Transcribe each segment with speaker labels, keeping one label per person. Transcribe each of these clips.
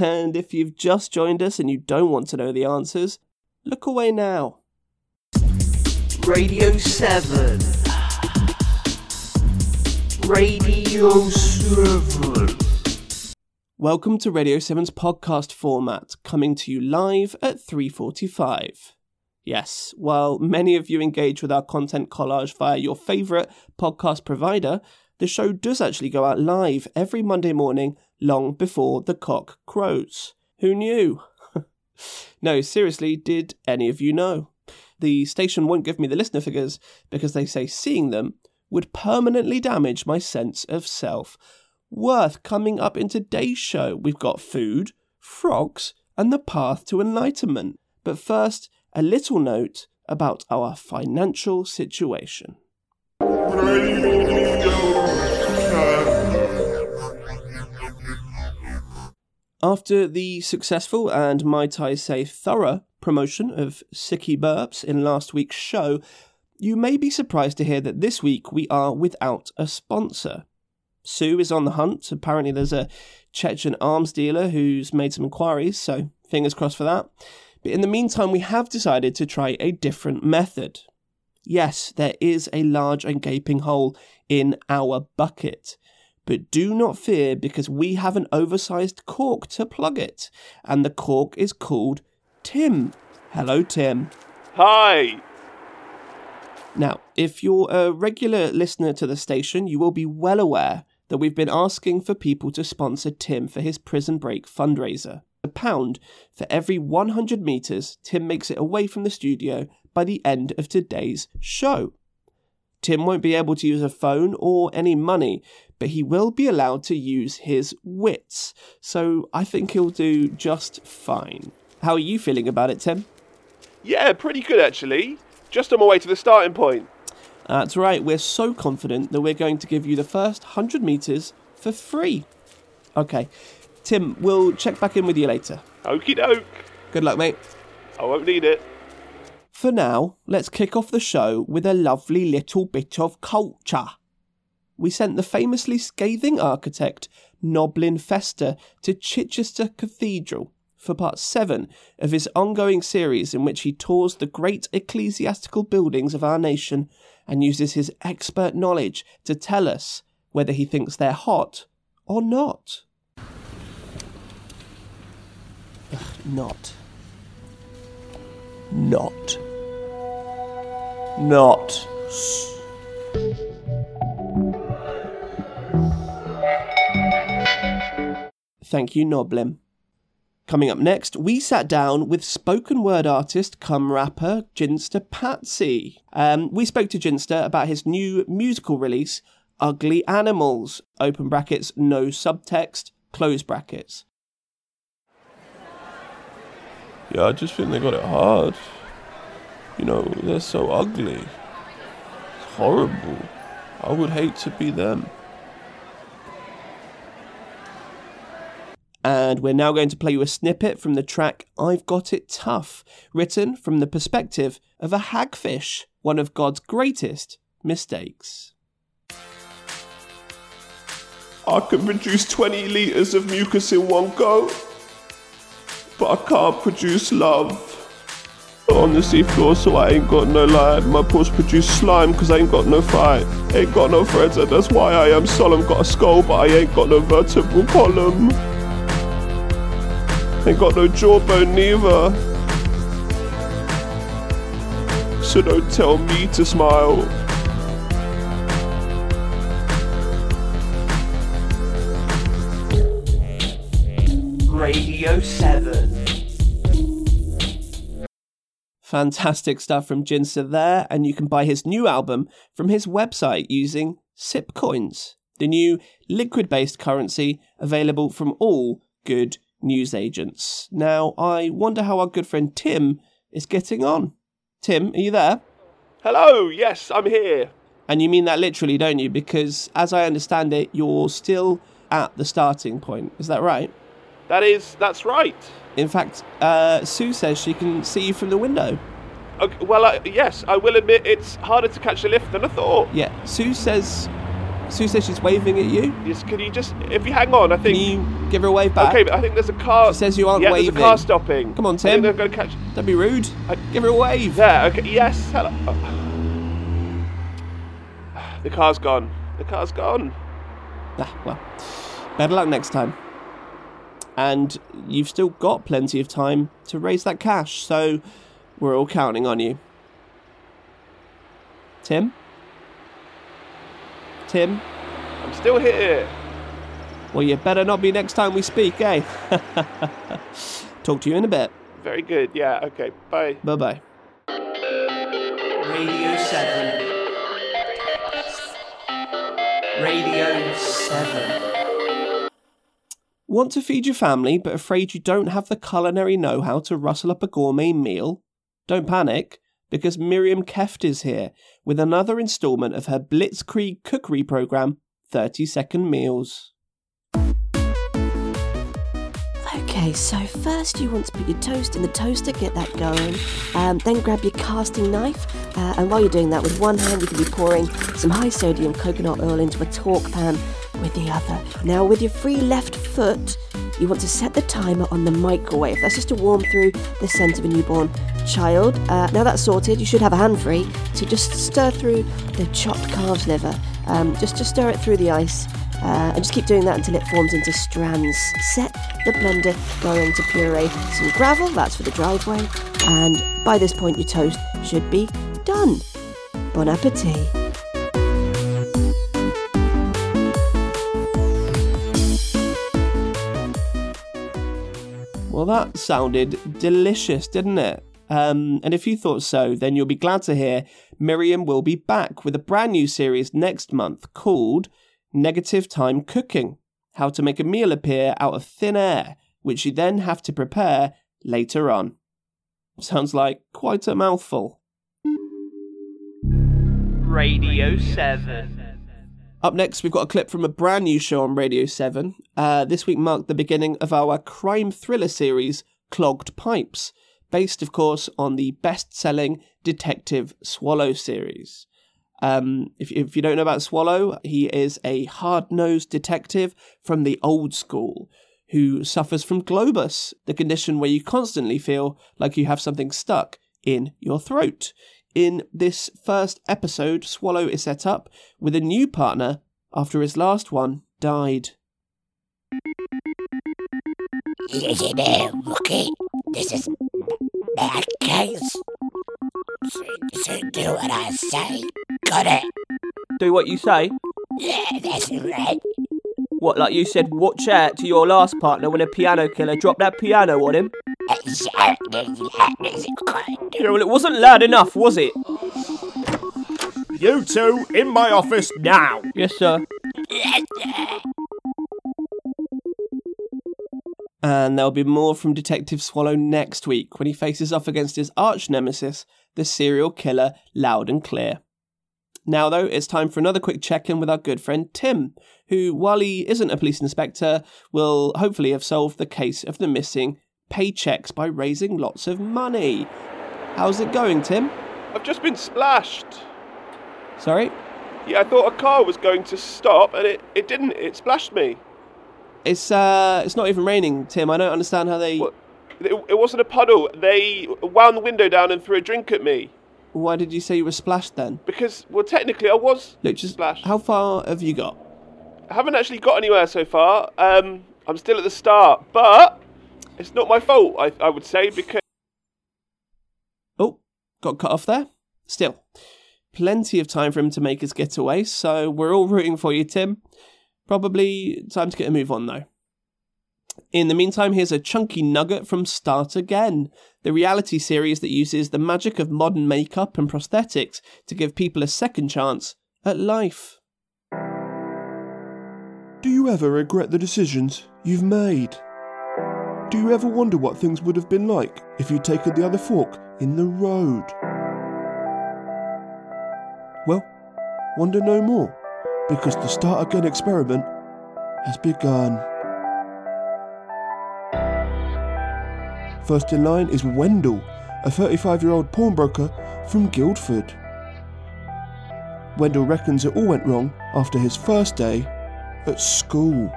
Speaker 1: And if you've just joined us and you don't want to know the answers, look away now.
Speaker 2: Radio 7. Radio 7.
Speaker 1: Welcome to Radio 7's podcast format, coming to you live at 3:45. Yes, while many of you engage with our content collage via your favorite podcast provider, the show does actually go out live every Monday morning long before the cock crows. Who knew? no, seriously, did any of you know? The station won't give me the listener figures because they say seeing them would permanently damage my sense of self. Worth coming up in today's show, we've got food, frogs, and the path to enlightenment. But first, a little note about our financial situation. After the successful and might I say thorough promotion of Sicky Burps in last week's show, you may be surprised to hear that this week we are without a sponsor. Sue is on the hunt. Apparently, there's a Chechen arms dealer who's made some inquiries, so fingers crossed for that. But in the meantime, we have decided to try a different method. Yes, there is a large and gaping hole in our bucket. But do not fear because we have an oversized cork to plug it. And the cork is called Tim. Hello, Tim.
Speaker 3: Hi.
Speaker 1: Now, if you're a regular listener to the station, you will be well aware that we've been asking for people to sponsor Tim for his prison break fundraiser. A pound for every 100 metres Tim makes it away from the studio by the end of today's show. Tim won't be able to use a phone or any money, but he will be allowed to use his wits, so I think he'll do just fine. How are you feeling about it, Tim?
Speaker 3: Yeah, pretty good actually. Just on my way to the starting point.
Speaker 1: That's right, we're so confident that we're going to give you the first 100 metres for free. Okay, Tim, we'll check back in with you later.
Speaker 3: Okie doke.
Speaker 1: Good luck, mate.
Speaker 3: I won't need it.
Speaker 1: For now, let's kick off the show with a lovely little bit of culture. We sent the famously scathing architect Noblin Fester to Chichester Cathedral for part 7 of his ongoing series in which he tours the great ecclesiastical buildings of our nation and uses his expert knowledge to tell us whether he thinks they're hot or not. Ugh, not. Not. Not. Thank you, Noblem. Coming up next, we sat down with spoken word artist come rapper Ginster Patsy. Um, we spoke to Ginster about his new musical release, Ugly Animals, open brackets, no subtext, close brackets.
Speaker 4: Yeah, I just think they got it hard. You know, they're so ugly. It's horrible. I would hate to be them.
Speaker 1: And we're now going to play you a snippet from the track I've Got It Tough, written from the perspective of a hagfish, one of God's greatest mistakes.
Speaker 4: I can produce 20 litres of mucus in one go, but I can't produce love. On the seafloor, so I ain't got no light. My pores produce slime, cause I ain't got no fight. Ain't got no threads, and that's why I am solemn. Got a skull, but I ain't got no vertebral column. Ain't got no jawbone neither. So don't tell me to smile.
Speaker 2: Radio 7.
Speaker 1: Fantastic stuff from Ginster there, and you can buy his new album from his website using Sipcoins, the new liquid based currency available from all good newsagents. Now, I wonder how our good friend Tim is getting on. Tim, are you there?
Speaker 3: Hello, yes, I'm here.
Speaker 1: And you mean that literally, don't you? Because as I understand it, you're still at the starting point. Is that right?
Speaker 3: That is, that's right.
Speaker 1: In fact, uh, Sue says she can see you from the window.
Speaker 3: Okay, well, uh, yes, I will admit it's harder to catch the lift than I thought.
Speaker 1: Yeah, Sue says Sue says she's waving at you.
Speaker 3: Yes, can you just, if you hang on, I think.
Speaker 1: Can you give her a wave back?
Speaker 3: Okay, but I think there's a car.
Speaker 1: She says you aren't
Speaker 3: yeah,
Speaker 1: waving.
Speaker 3: there's a car stopping.
Speaker 1: Come on, Tim.
Speaker 3: they're going to catch.
Speaker 1: Don't be rude.
Speaker 3: I-
Speaker 1: Give her a wave.
Speaker 3: There, okay, yes, hello. Oh. The car's gone. The car's gone.
Speaker 1: Ah, well, better luck next time. And you've still got plenty of time to raise that cash, so we're all counting on you. Tim? Tim?
Speaker 3: I'm still here.
Speaker 1: Well, you better not be next time we speak, eh? Talk to you in a bit.
Speaker 3: Very good, yeah, okay, bye.
Speaker 1: Bye bye.
Speaker 2: Radio 7. Radio 7.
Speaker 1: Want to feed your family but afraid you don't have the culinary know how to rustle up a gourmet meal? Don't panic, because Miriam Keft is here with another instalment of her Blitzkrieg cookery program, 30 Second Meals.
Speaker 5: Okay, so first you want to put your toast in the toaster, get that going. Um, then grab your casting knife, uh, and while you're doing that, with one hand you can be pouring some high sodium coconut oil into a torque pan with the other. Now, with your free left foot, you want to set the timer on the microwave. That's just to warm through the scent of a newborn child. Uh, now that's sorted, you should have a hand free to just stir through the chopped calf's liver. Um, just just stir it through the ice. Uh, and just keep doing that until it forms into strands. Set the blender going to puree some gravel, that's for the driveway, and by this point your toast should be done. Bon appetit.
Speaker 1: Well, that sounded delicious, didn't it? Um, and if you thought so, then you'll be glad to hear Miriam will be back with a brand new series next month called Negative Time Cooking How to Make a Meal Appear Out of Thin Air, which you then have to prepare later on. Sounds like quite a mouthful.
Speaker 2: Radio 7.
Speaker 1: Up next, we've got a clip from a brand new show on Radio 7. Uh, this week marked the beginning of our crime thriller series, Clogged Pipes, based, of course, on the best selling Detective Swallow series. Um, if, if you don't know about Swallow, he is a hard nosed detective from the old school who suffers from globus, the condition where you constantly feel like you have something stuck in your throat. In this first episode, Swallow is set up with a new partner after his last one died.
Speaker 6: This is bad case. So, so do what I say. Got it?
Speaker 7: Do what you say.
Speaker 6: Yeah, that's right.
Speaker 7: What, like you said, watch out to your last partner when a piano killer dropped that piano on him?
Speaker 6: Exactly that is.
Speaker 7: Yeah, well, it wasn't loud enough, was it?
Speaker 8: You two in my office now.
Speaker 7: Yes, sir.
Speaker 1: And there'll be more from Detective Swallow next week when he faces off against his arch nemesis, the serial killer Loud and Clear. Now, though, it's time for another quick check in with our good friend Tim, who, while he isn't a police inspector, will hopefully have solved the case of the missing paychecks by raising lots of money. How's it going, Tim?
Speaker 3: I've just been splashed.
Speaker 1: Sorry?
Speaker 3: Yeah, I thought a car was going to stop and it, it didn't. It splashed me.
Speaker 1: It's uh, it's not even raining, Tim. I don't understand how they.
Speaker 3: What? It, it wasn't a puddle. They wound the window down and threw a drink at me.
Speaker 1: Why did you say you were splashed then?
Speaker 3: Because, well, technically I was
Speaker 1: Look, just
Speaker 3: splashed.
Speaker 1: how far have you got?
Speaker 3: I haven't actually got anywhere so far. Um, I'm still at the start, but it's not my fault, I, I would say, because.
Speaker 1: Oh, got cut off there. Still, plenty of time for him to make his getaway, so we're all rooting for you, Tim. Probably time to get a move on, though. In the meantime, here's a chunky nugget from Start Again, the reality series that uses the magic of modern makeup and prosthetics to give people a second chance at life.
Speaker 4: Do you ever regret the decisions you've made? Do you ever wonder what things would have been like if you'd taken the other fork in the road? Well, wonder no more, because the Start Again experiment has begun. First in line is Wendell, a 35 year old pawnbroker from Guildford. Wendell reckons it all went wrong after his first day at school.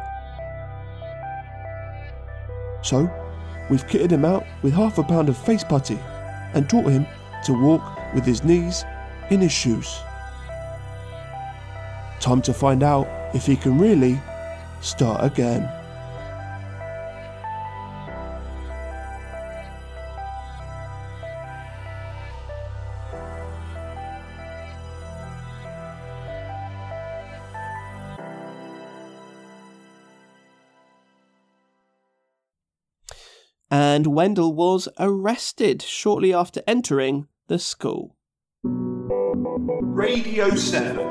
Speaker 4: So, we've kitted him out with half a pound of face putty and taught him to walk with his knees in his shoes. Time to find out if he can really start again.
Speaker 1: And Wendell was arrested shortly after entering the school.
Speaker 9: Radio 7.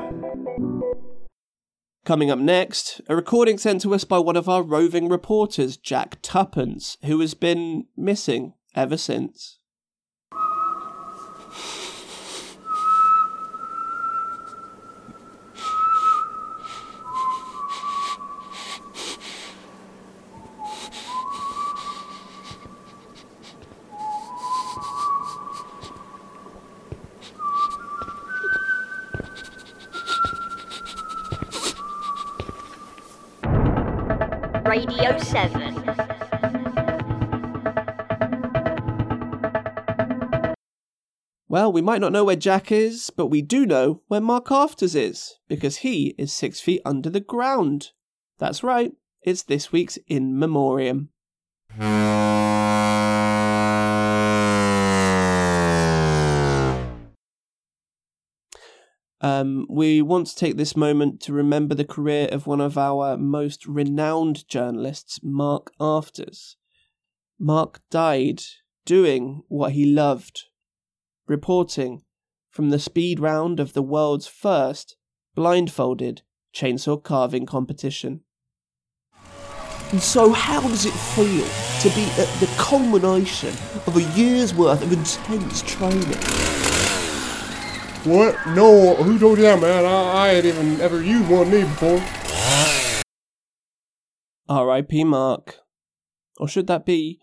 Speaker 1: Coming up next, a recording sent to us by one of our roving reporters, Jack Tuppence, who has been missing ever since.
Speaker 10: Radio 7.
Speaker 1: Well, we might not know where Jack is, but we do know where Mark Afters is, because he is six feet under the ground. That's right, it's this week's In Memoriam. Um, we want to take this moment to remember the career of one of our most renowned journalists, Mark Afters. Mark died doing what he loved, reporting from the speed round of the world's first blindfolded chainsaw carving competition.
Speaker 4: And so, how does it feel to be at the culmination of a year's worth of intense training?
Speaker 11: What? No, who told you that, man? I, I ain't even ever used one of these before.
Speaker 1: R.I.P. Mark. Or should that be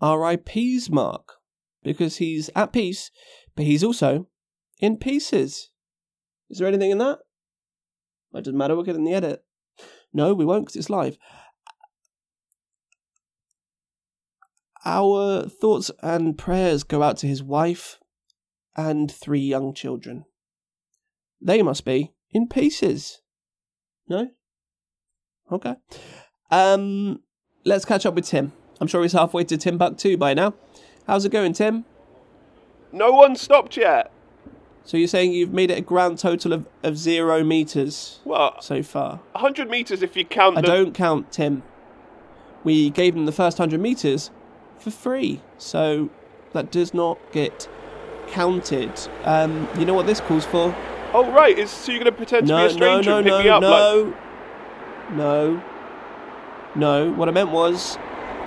Speaker 1: R.I.P.'s Mark? Because he's at peace, but he's also in pieces. Is there anything in that? It doesn't matter, we'll get in the edit. No, we won't because it's live. Our thoughts and prayers go out to his wife and three young children. They must be in pieces. No? Okay. Um, let's catch up with Tim. I'm sure he's halfway to Timbuktu by now. How's it going, Tim?
Speaker 3: No one stopped yet.
Speaker 1: So you're saying you've made it a grand total of, of zero meters
Speaker 3: Well,
Speaker 1: so far?
Speaker 3: 100 metres if you count
Speaker 1: I
Speaker 3: the.
Speaker 1: don't count Tim. We gave him the first 100 meters for free, so that does not get counted. Um, you know what this calls for?
Speaker 3: Oh, right. Is, so you're going to pretend to be a stranger
Speaker 1: no,
Speaker 3: and pick
Speaker 1: no,
Speaker 3: me up? Like,
Speaker 1: no, no, no. What I meant was,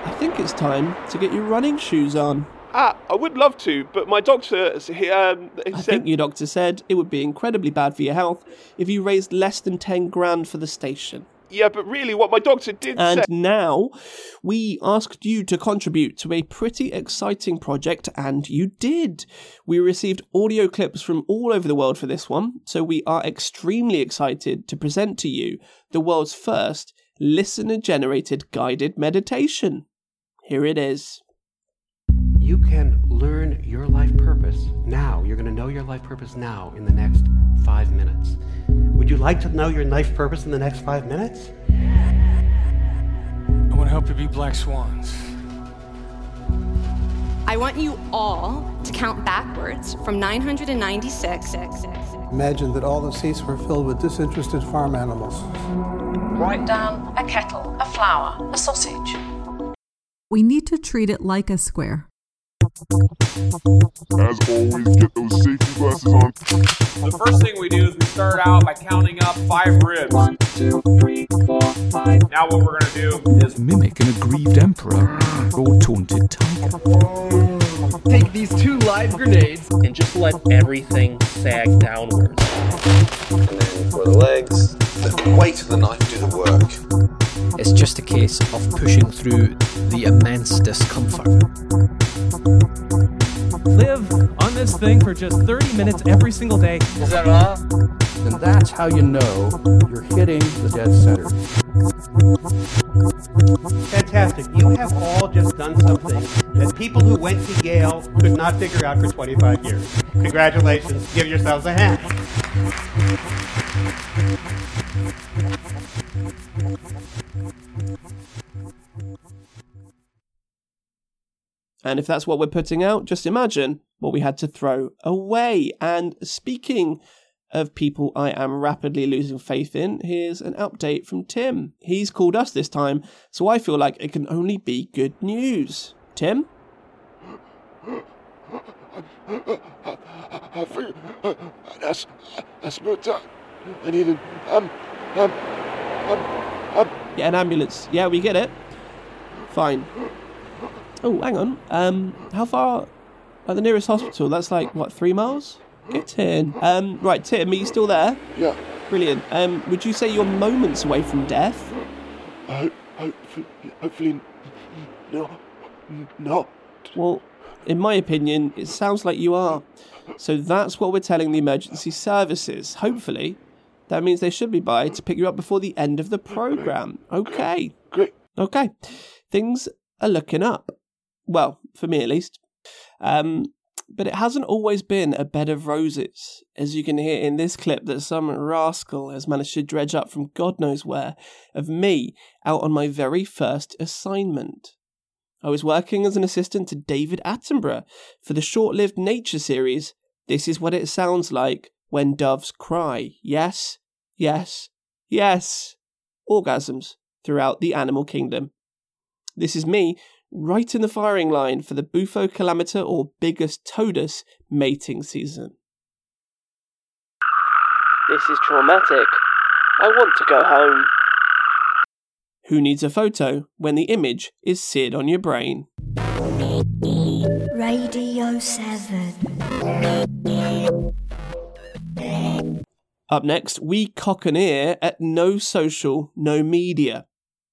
Speaker 1: I think it's time to get your running shoes on.
Speaker 3: ah, I would love to, but my doctor he, um, he
Speaker 1: I
Speaker 3: said.
Speaker 1: think your doctor said it would be incredibly bad for your health if you raised less than 10 grand for the station.
Speaker 3: Yeah, but really, what my doctor did
Speaker 1: And
Speaker 3: say.
Speaker 1: now we asked you to contribute to a pretty exciting project, and you did. We received audio clips from all over the world for this one, so we are extremely excited to present to you the world's first listener generated guided meditation. Here it is.
Speaker 12: You can learn your life purpose now. You're going to know your life purpose now in the next five minutes. Would you like to know your life purpose in the next five minutes?
Speaker 13: I want to help you be black swans.
Speaker 14: I want you all to count backwards from 996.
Speaker 15: Imagine that all the seats were filled with disinterested farm animals.
Speaker 16: Write down a kettle, a flower, a sausage.
Speaker 17: We need to treat it like a square.
Speaker 18: As always, get those safety glasses on.
Speaker 19: The first thing we do is we start out by counting up five ribs. Two, three, four, five. Now what we're gonna do is
Speaker 20: Mimic an aggrieved emperor or taunted tiger.
Speaker 21: Take these two live grenades and just let everything sag downwards.
Speaker 22: And then for the legs, the weight of the knife do the work.
Speaker 23: It's just a case of pushing through the immense discomfort.
Speaker 24: Live on this thing for just 30 minutes every single day.
Speaker 21: Is that all?
Speaker 25: then that's how you know you're hitting the dead center.
Speaker 12: Fantastic. You have all just done something that people who went to Yale could not figure out for 25 years. Congratulations. Give yourselves a hand.
Speaker 1: And if that's what we're putting out, just imagine what we had to throw away. And speaking of people I am rapidly losing faith in, here's an update from Tim. He's called us this time, so I feel like it can only be good news. Tim?
Speaker 4: I think that's that's. I need an um um um.
Speaker 1: Yeah, an ambulance. Yeah, we get it. Fine. Oh, hang on. Um, how far? At the nearest hospital? That's like what, three miles? Get in. Um, right, Tim, are you still there?
Speaker 4: Yeah.
Speaker 1: Brilliant. Um, would you say you're moments away from death?
Speaker 4: I hopefully, hopefully no, not.
Speaker 1: Well, in my opinion, it sounds like you are. So that's what we're telling the emergency services. Hopefully, that means they should be by to pick you up before the end of the program. Okay.
Speaker 4: Great.
Speaker 1: Okay. Things are looking up. Well, for me at least. Um, but it hasn't always been a bed of roses, as you can hear in this clip that some rascal has managed to dredge up from God knows where of me out on my very first assignment. I was working as an assistant to David Attenborough for the short lived nature series This Is What It Sounds Like When Doves Cry. Yes, yes, yes. Orgasms throughout the animal kingdom. This is me right in the firing line for the Bufo Calamita or biggest Todus mating season.
Speaker 7: This is traumatic. I want to go home.
Speaker 1: Who needs a photo when the image is seared on your brain?
Speaker 10: Radio 7.
Speaker 1: Up next, we cock an ear at No Social, No Media.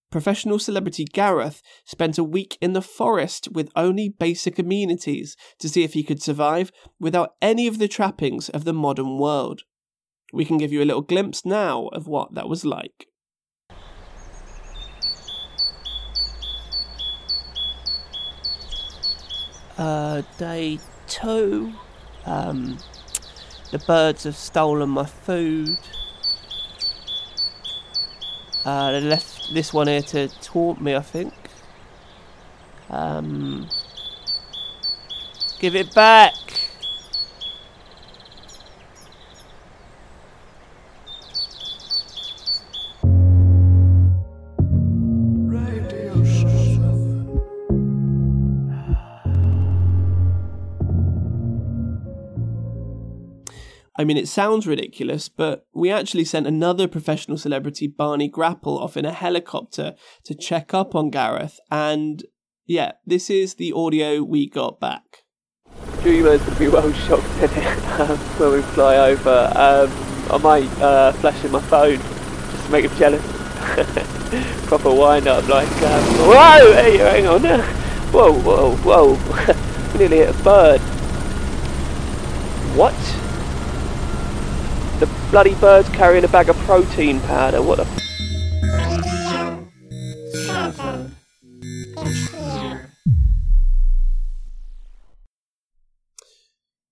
Speaker 1: Professional celebrity Gareth spent a week in the forest with only basic amenities to see if he could survive without any of the trappings of the modern world. We can give you a little glimpse now of what that was like.
Speaker 7: Uh, day two. Um, the birds have stolen my food. Uh, they left this one here to taunt me, I think. Um, give it back.
Speaker 1: I mean, it sounds ridiculous, but we actually sent another professional celebrity, Barney Grapple, off in a helicopter to check up on Gareth. And yeah, this is the audio we got back.
Speaker 7: Dreamers would be well shocked it um, when we fly over. Um, I might uh, flash in my phone just to make him jealous. Proper wind up, like, um, whoa, hey, hang on. Whoa, whoa, whoa. Nearly hit a bird. What? Bloody bird's carrying a bag of protein powder. What the?
Speaker 1: f-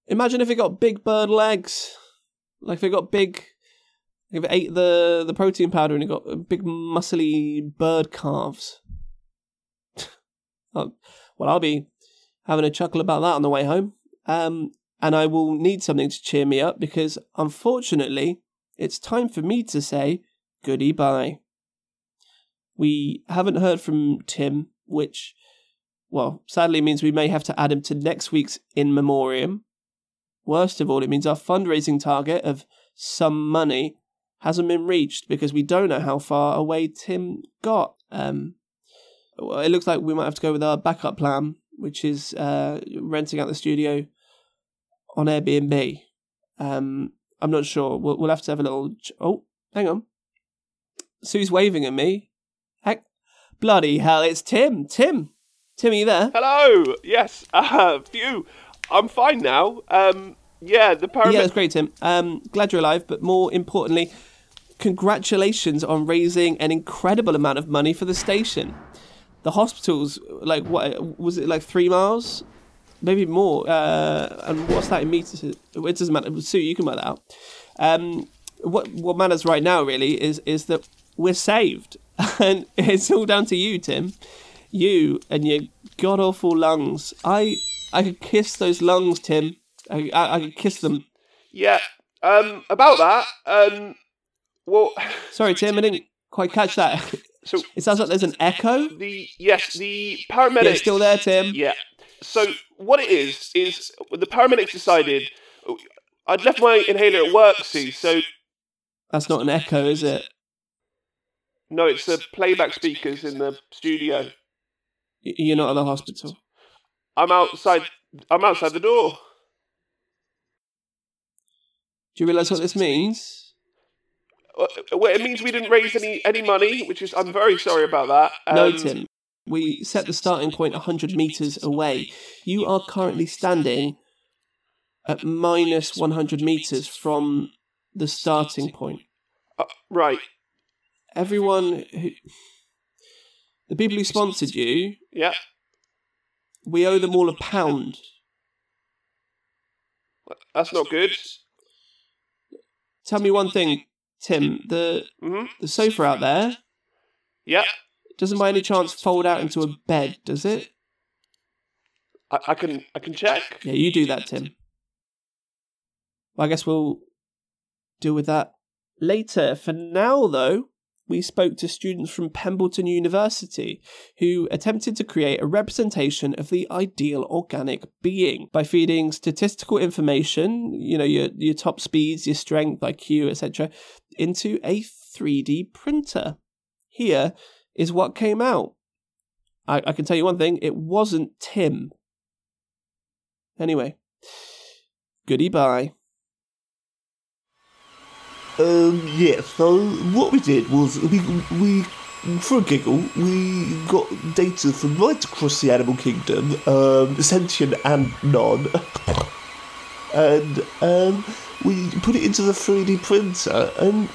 Speaker 1: Imagine if it got big bird legs. Like if it got big. If it ate the, the protein powder and it got big muscly bird calves. Well, I'll be having a chuckle about that on the way home. Um, and I will need something to cheer me up because unfortunately, it's time for me to say goodie bye. We haven't heard from Tim, which, well, sadly means we may have to add him to next week's In Memoriam. Worst of all, it means our fundraising target of some money hasn't been reached because we don't know how far away Tim got. Um, it looks like we might have to go with our backup plan, which is uh, renting out the studio on Airbnb. Um, I'm not sure. We'll, we'll have to have a little. Ch- oh, hang on. Sue's waving at me. Heck, bloody hell! It's Tim. Tim. Tim, are you there?
Speaker 3: Hello. Yes. Uh, phew. I'm fine now. Um, Yeah, the paramedic.
Speaker 1: Yeah, that's great, Tim. Um, glad you're alive, but more importantly, congratulations on raising an incredible amount of money for the station. The hospital's like what was it like three miles, maybe more? Uh, and what's that in meters? It doesn't matter. Sue, you can work that out. Um, what what matters right now really is is that we're saved, and it's all down to you, Tim. You and your god awful lungs. I I could kiss those lungs, Tim. I I, I could kiss them.
Speaker 3: Yeah. Um, about that. Um, well,
Speaker 1: Sorry, Tim, I didn't quite catch that.
Speaker 3: So
Speaker 1: it sounds like there's an echo.
Speaker 3: the yes, the paramedics.
Speaker 1: Yeah, still there, Tim.
Speaker 3: Yeah. So what it is is the paramedics decided I'd left my inhaler at work, see. So
Speaker 1: That's not an echo, is it?
Speaker 3: no, it's the playback speakers in the studio.
Speaker 1: You're not at the hospital.
Speaker 3: I'm outside. I'm outside the door.
Speaker 1: Do you realise what this means?
Speaker 3: Uh, Well, it means we didn't raise any any money, which is I'm very sorry about that.
Speaker 1: no,
Speaker 3: Um,
Speaker 1: Tim. We set the starting point 100 metres away. You are currently standing at minus 100 metres from the starting point.
Speaker 3: Uh, right.
Speaker 1: Everyone who. The people who sponsored you,
Speaker 3: Yeah.
Speaker 1: we owe them all a pound.
Speaker 3: That's not good.
Speaker 1: Tell me one thing, Tim. The the sofa out there
Speaker 3: Yeah.
Speaker 1: Doesn't by any chance fold out into a bed, does it?
Speaker 3: I, I can I can check.
Speaker 1: Yeah, you do that, Tim. Well, I guess we'll deal with that later. For now, though, we spoke to students from Pembleton University who attempted to create a representation of the ideal organic being by feeding statistical information, you know, your, your top speeds, your strength, IQ, etc., into a 3D printer. Here is what came out. I, I can tell you one thing it wasn't Tim. Anyway, goodie bye.
Speaker 26: Um, yeah, so what we did was we, we for a giggle, we got data from right across the animal kingdom, um, sentient and non, and um, we put it into the 3D printer, and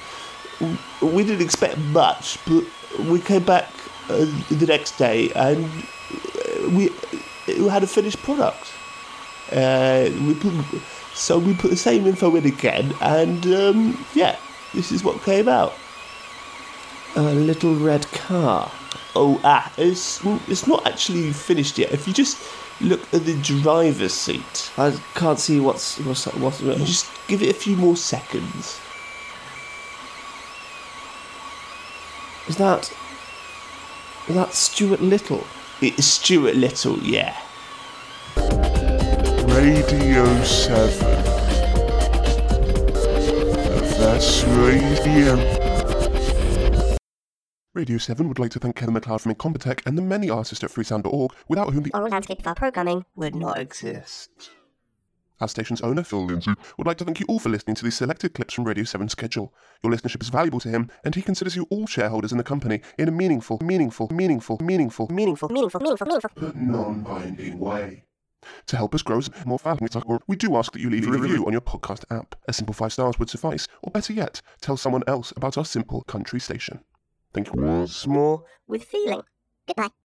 Speaker 26: we didn't expect much, but we came back uh, the next day and uh, we, we had a finished product. Uh, we put, so we put the same info in again, and um, yeah, this is what came out.
Speaker 1: A little red car.
Speaker 26: Oh, ah, it's it's not actually finished yet. If you just look at the driver's seat,
Speaker 1: I can't see what's what's what's.
Speaker 26: you just give it a few more seconds.
Speaker 1: Is that is that Stuart Little?
Speaker 26: It's Stuart Little, yeah.
Speaker 18: Radio 7. That's radio. Radio 7 would like to thank Kevin MacLeod from Incompetech and the many artists at freesound.org without whom the
Speaker 27: aural landscape of our programming would not exist.
Speaker 18: Our station's owner, Phil Lindsay, would like to thank you all for listening to these selected clips from Radio 7's schedule. Your listenership is valuable to him, and he considers you all shareholders in the company in a meaningful, meaningful, meaningful, meaningful,
Speaker 27: Meaningful, meaningful, meaningful, meaningful.
Speaker 18: but non-binding way. To help us grow as more valuable, we do ask that you leave a review on your podcast app. A simple five stars would suffice, or better yet, tell someone else about our simple country station. Thank you.
Speaker 27: once More with feeling. Goodbye.